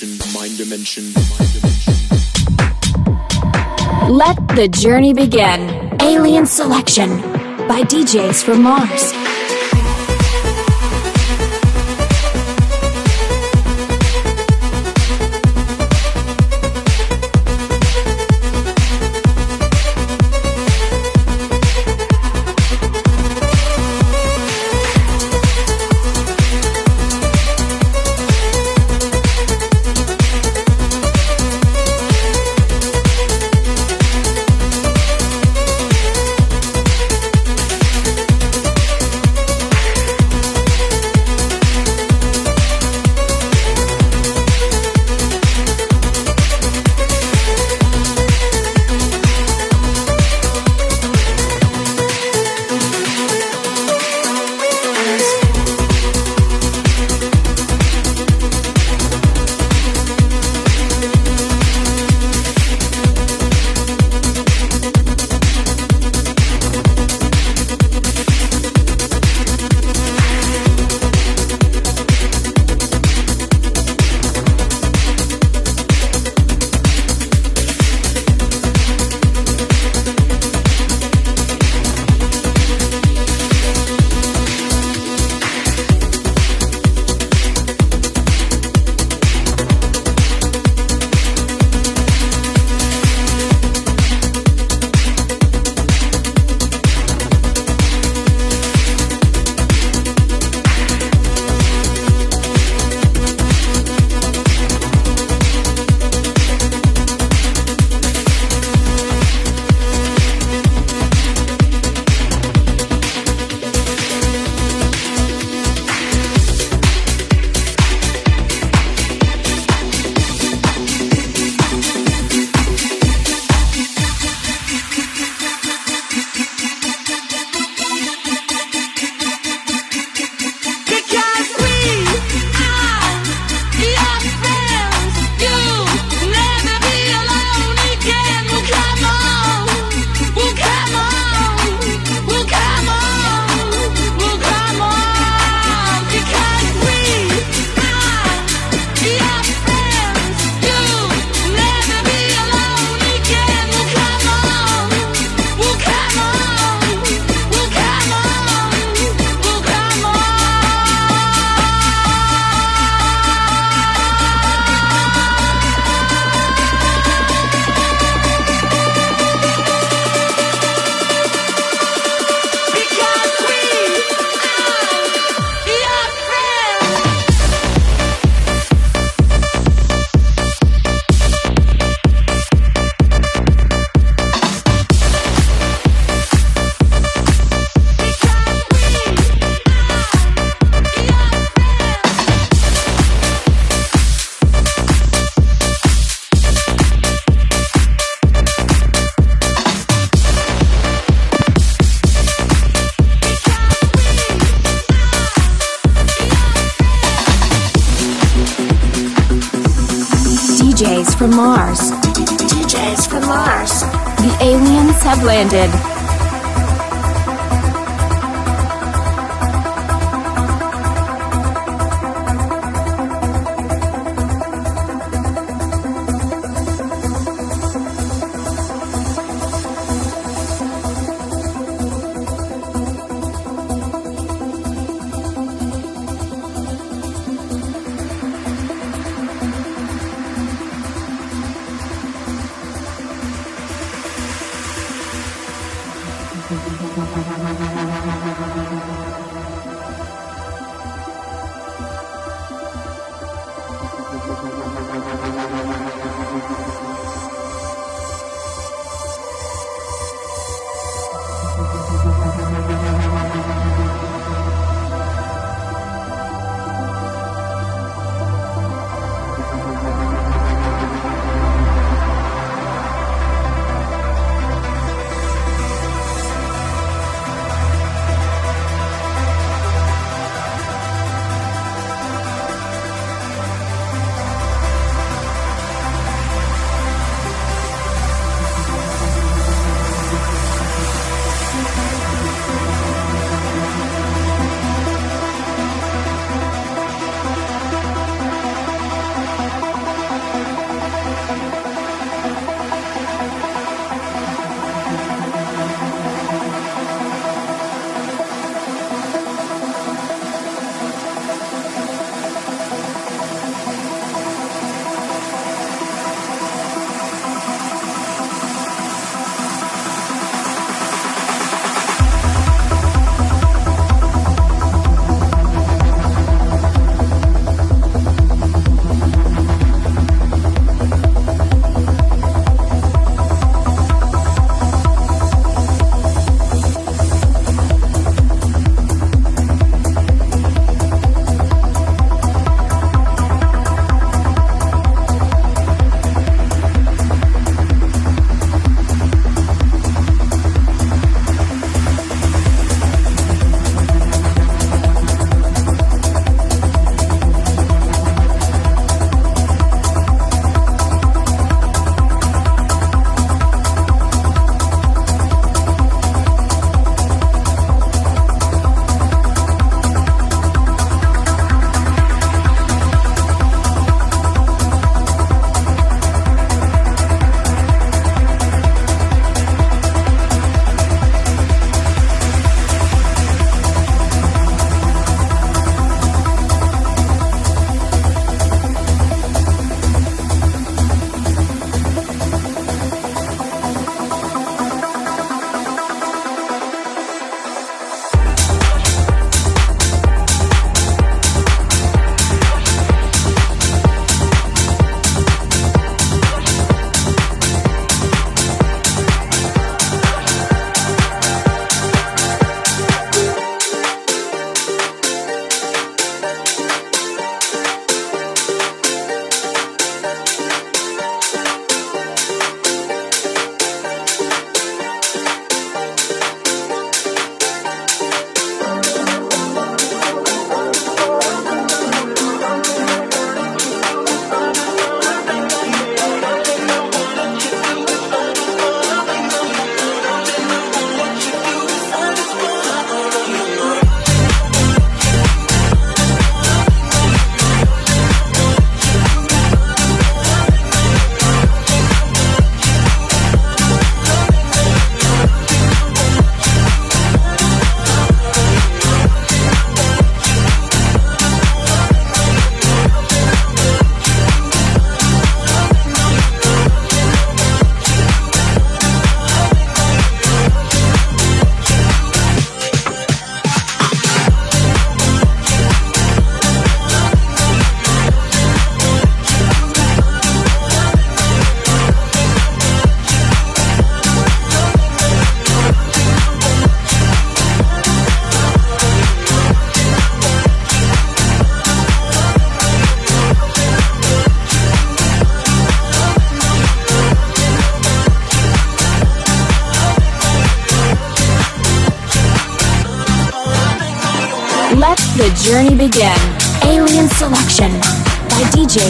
Dimension, dimension, dimension. Let the journey begin. Alien Selection by DJs from Mars.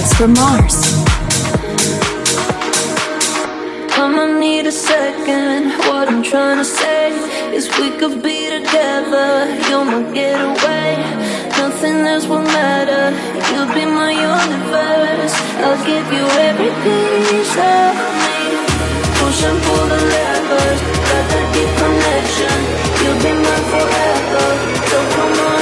DJs from Mars. I'ma need a second. What I'm trying to say is we could be together. You're my getaway. Nothing else will matter. You'll be my universe. I'll give you every piece of me. Push and pull the levers. Got that deep connection. You'll be mine forever. So come on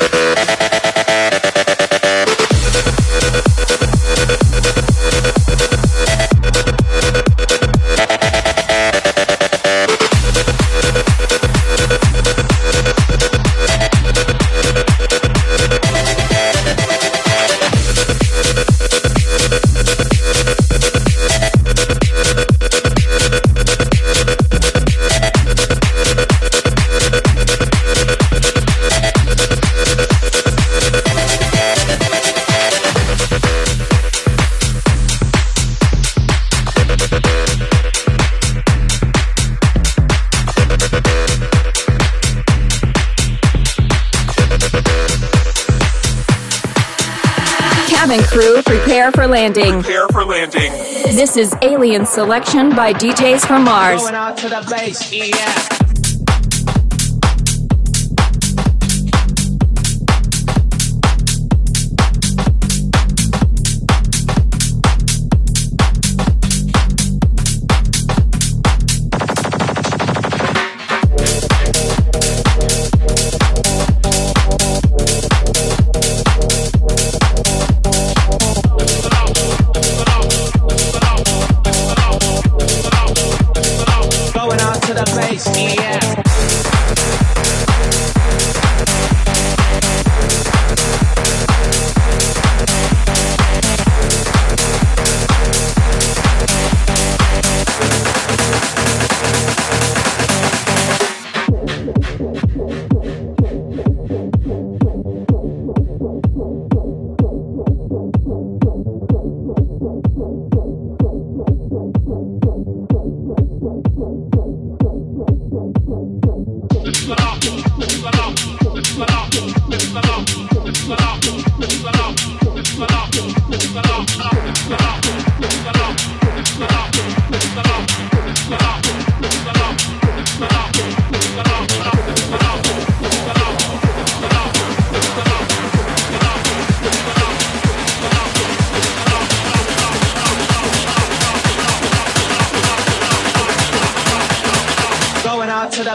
This is Alien Selection by DJs from Mars.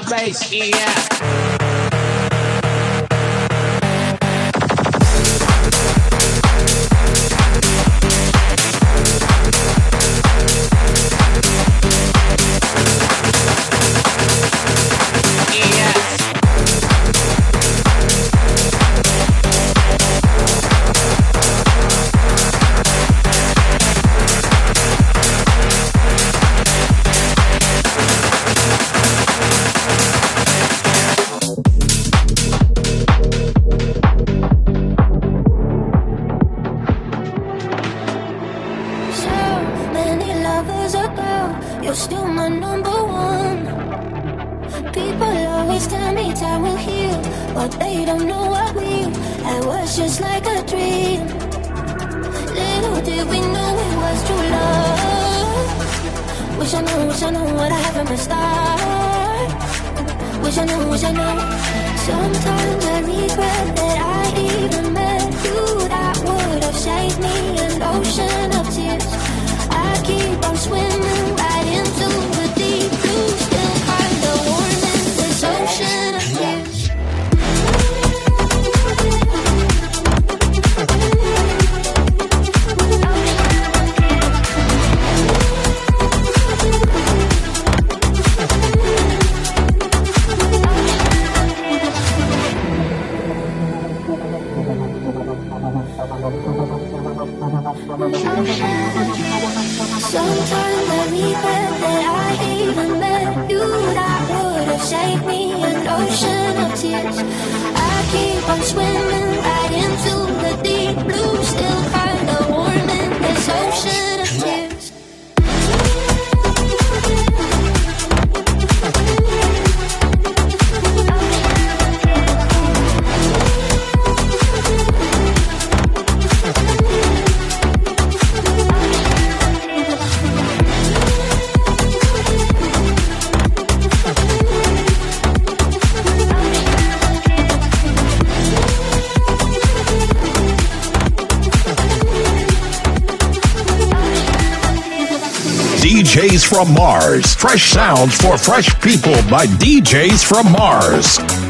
the bass, yeah. shake me an ocean of tears. I keep on swimming. DJs from Mars. Fresh sounds for fresh people by DJs from Mars.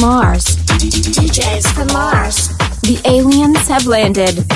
Mars. DJs from Mars. The aliens have landed.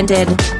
Ended.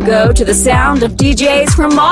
go to the sound of DJs from Mars.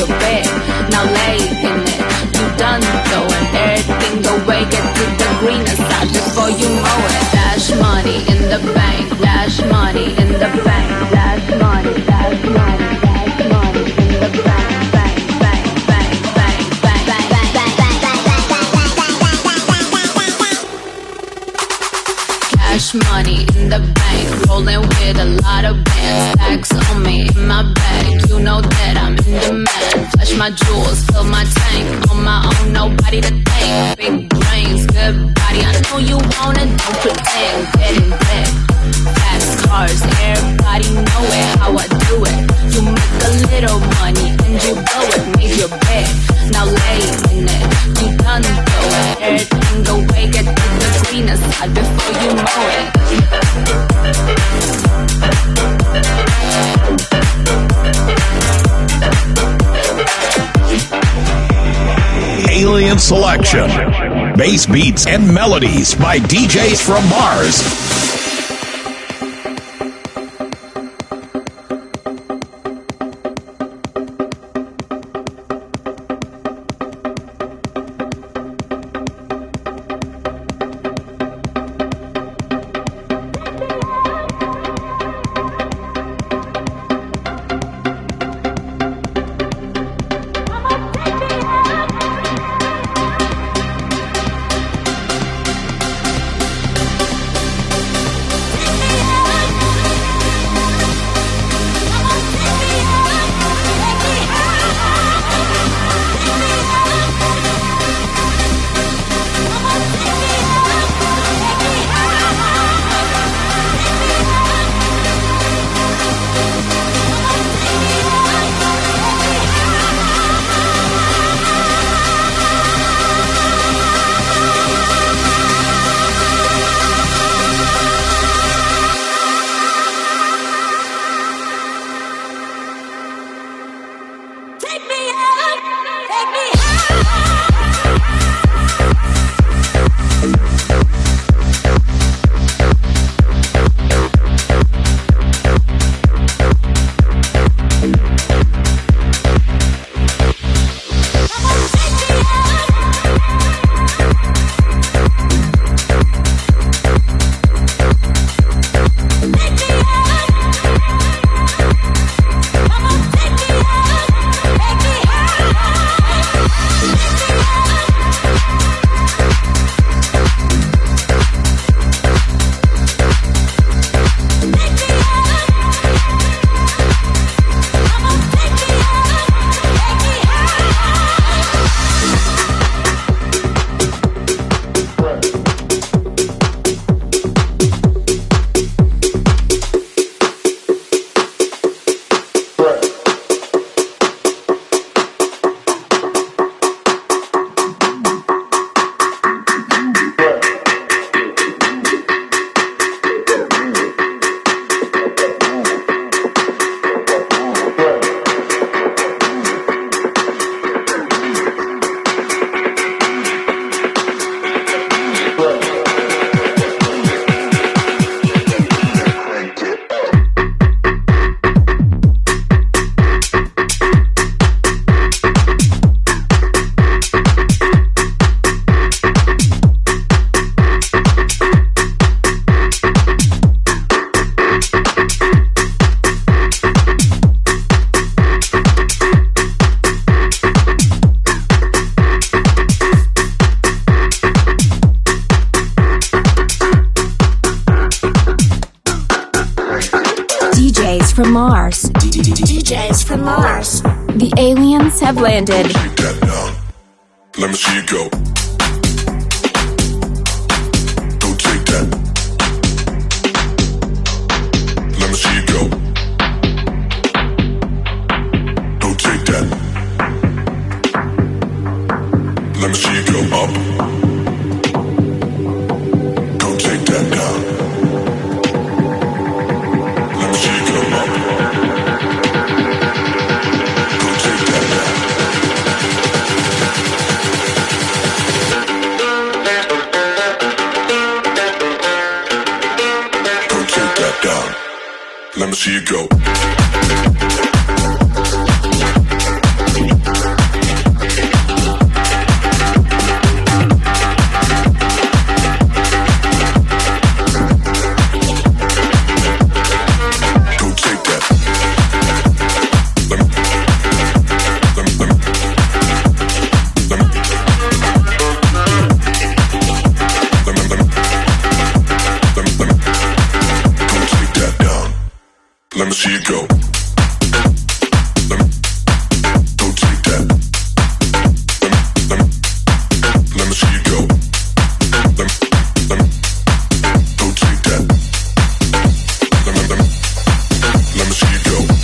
Your bed, now lay in it. You done throwing everything away, get to the greener side before you mow it. Dash money in the bank, dash money in the bank, dash money, dash money, money in the bank, Cash money in the bank, rolling with a lot of bands. Stacks on me in my bag, you know that I'm in demand. My jewels, fill my tank. On my own, nobody to thank. Big brains, good body. I know you want it, don't pretend. Getting back. Fast cars, everybody know it, how I do it. You make a little money and you blow it, made your bed. Now lay in it, you done throw it. Everything away, get the greener side before you mow it. Selection. Bass beats and melodies by DJs from Mars. From Mars. The aliens have landed. Let me see you go. she see you go.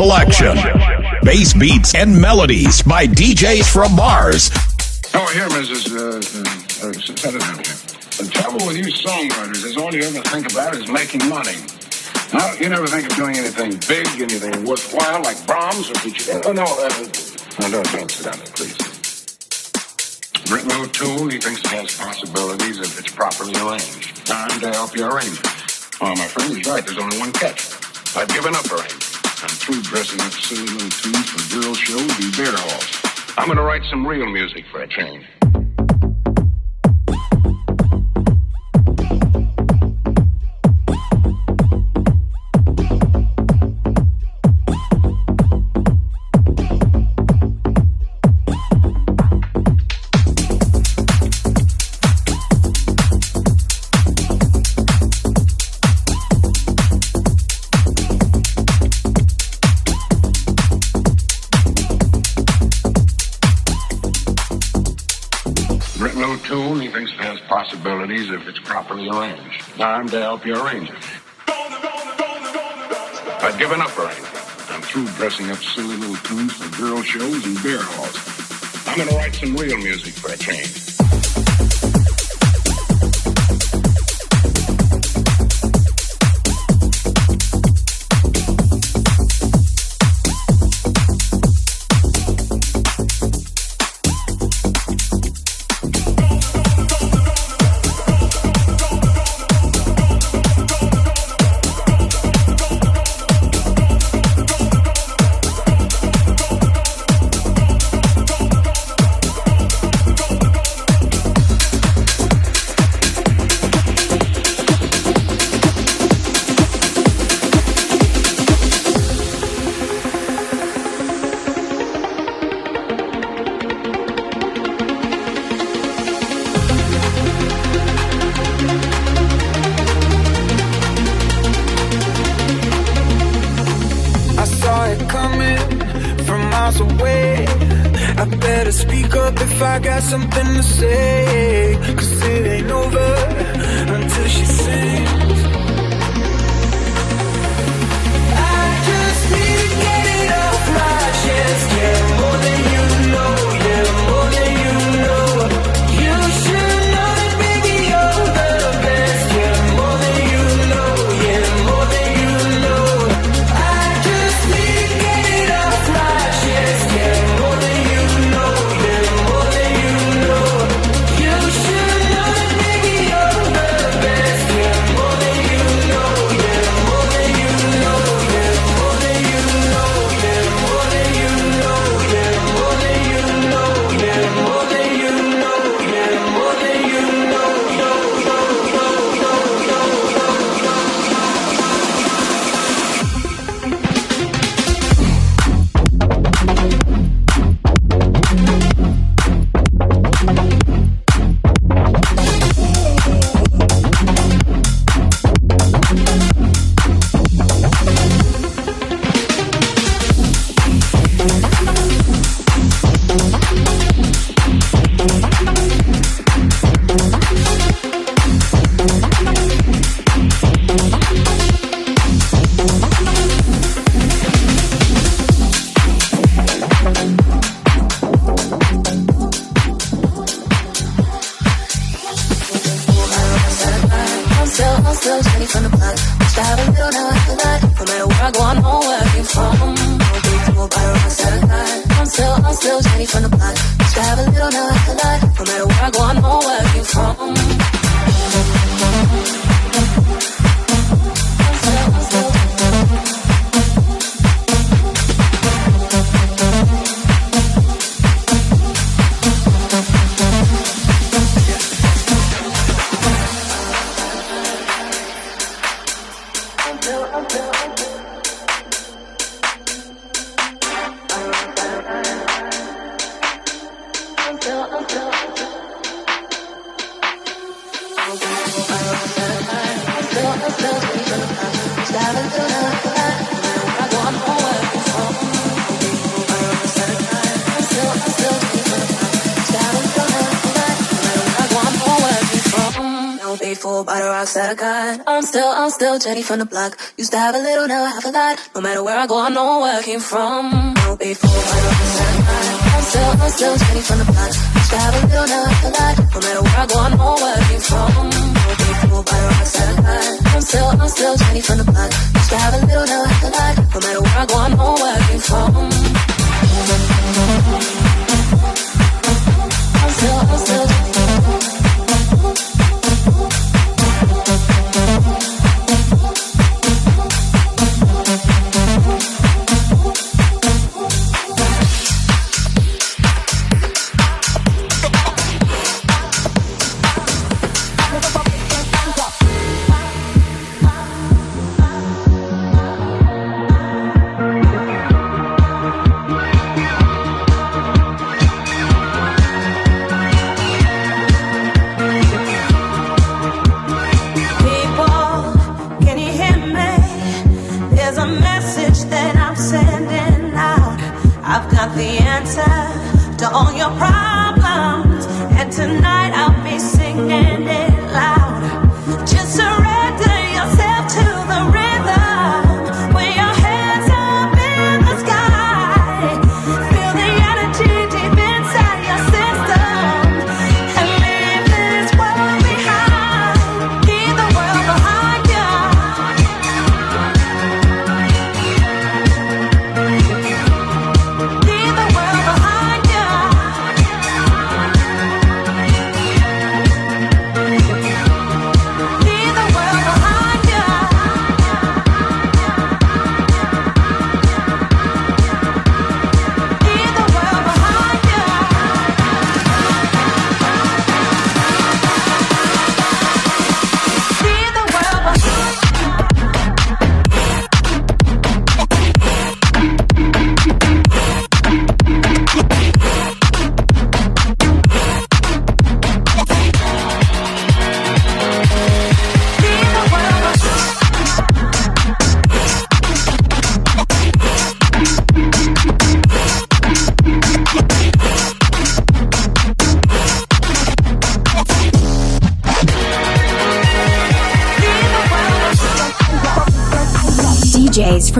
Selection. Bass beats and melodies by DJs from Mars. Oh, here, Mrs. Uh, uh, uh. The trouble with you songwriters is all you ever think about is making money. Now, you never think of doing anything big, anything worthwhile, like Brahms or Puccini. Oh, no, uh, no, don't, don't sit down there, please. A tune, he thinks it has possibilities if it's properly arranged. Time to help you arrange it. Oh, my friend, he's right. There's only one catch. I've given up arranging. Through dressing up silly little tunes for girl shows and beer halls. I'm gonna write some real music for a change. To help you arrange it. I've given up arranging. I'm through dressing up silly little tunes for girl shows and beer halls. I'm gonna write some real music for a change. Jenny from the block. Used to have a little, now I have a lot. No matter where I go, I know where I came from. Don't be that I got. I'm still, I'm still Jenny from the block. Used to have a little, now I have a lot. No matter where I go, I know where I came from. Don't be that I got. I'm still, I'm still Jenny from the block. Used to have a little, now I have a lot. No matter where I go, I know where I came from. I'm still, I'm still.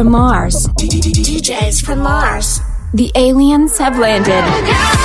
From Mars. DJs from Mars. The aliens have landed.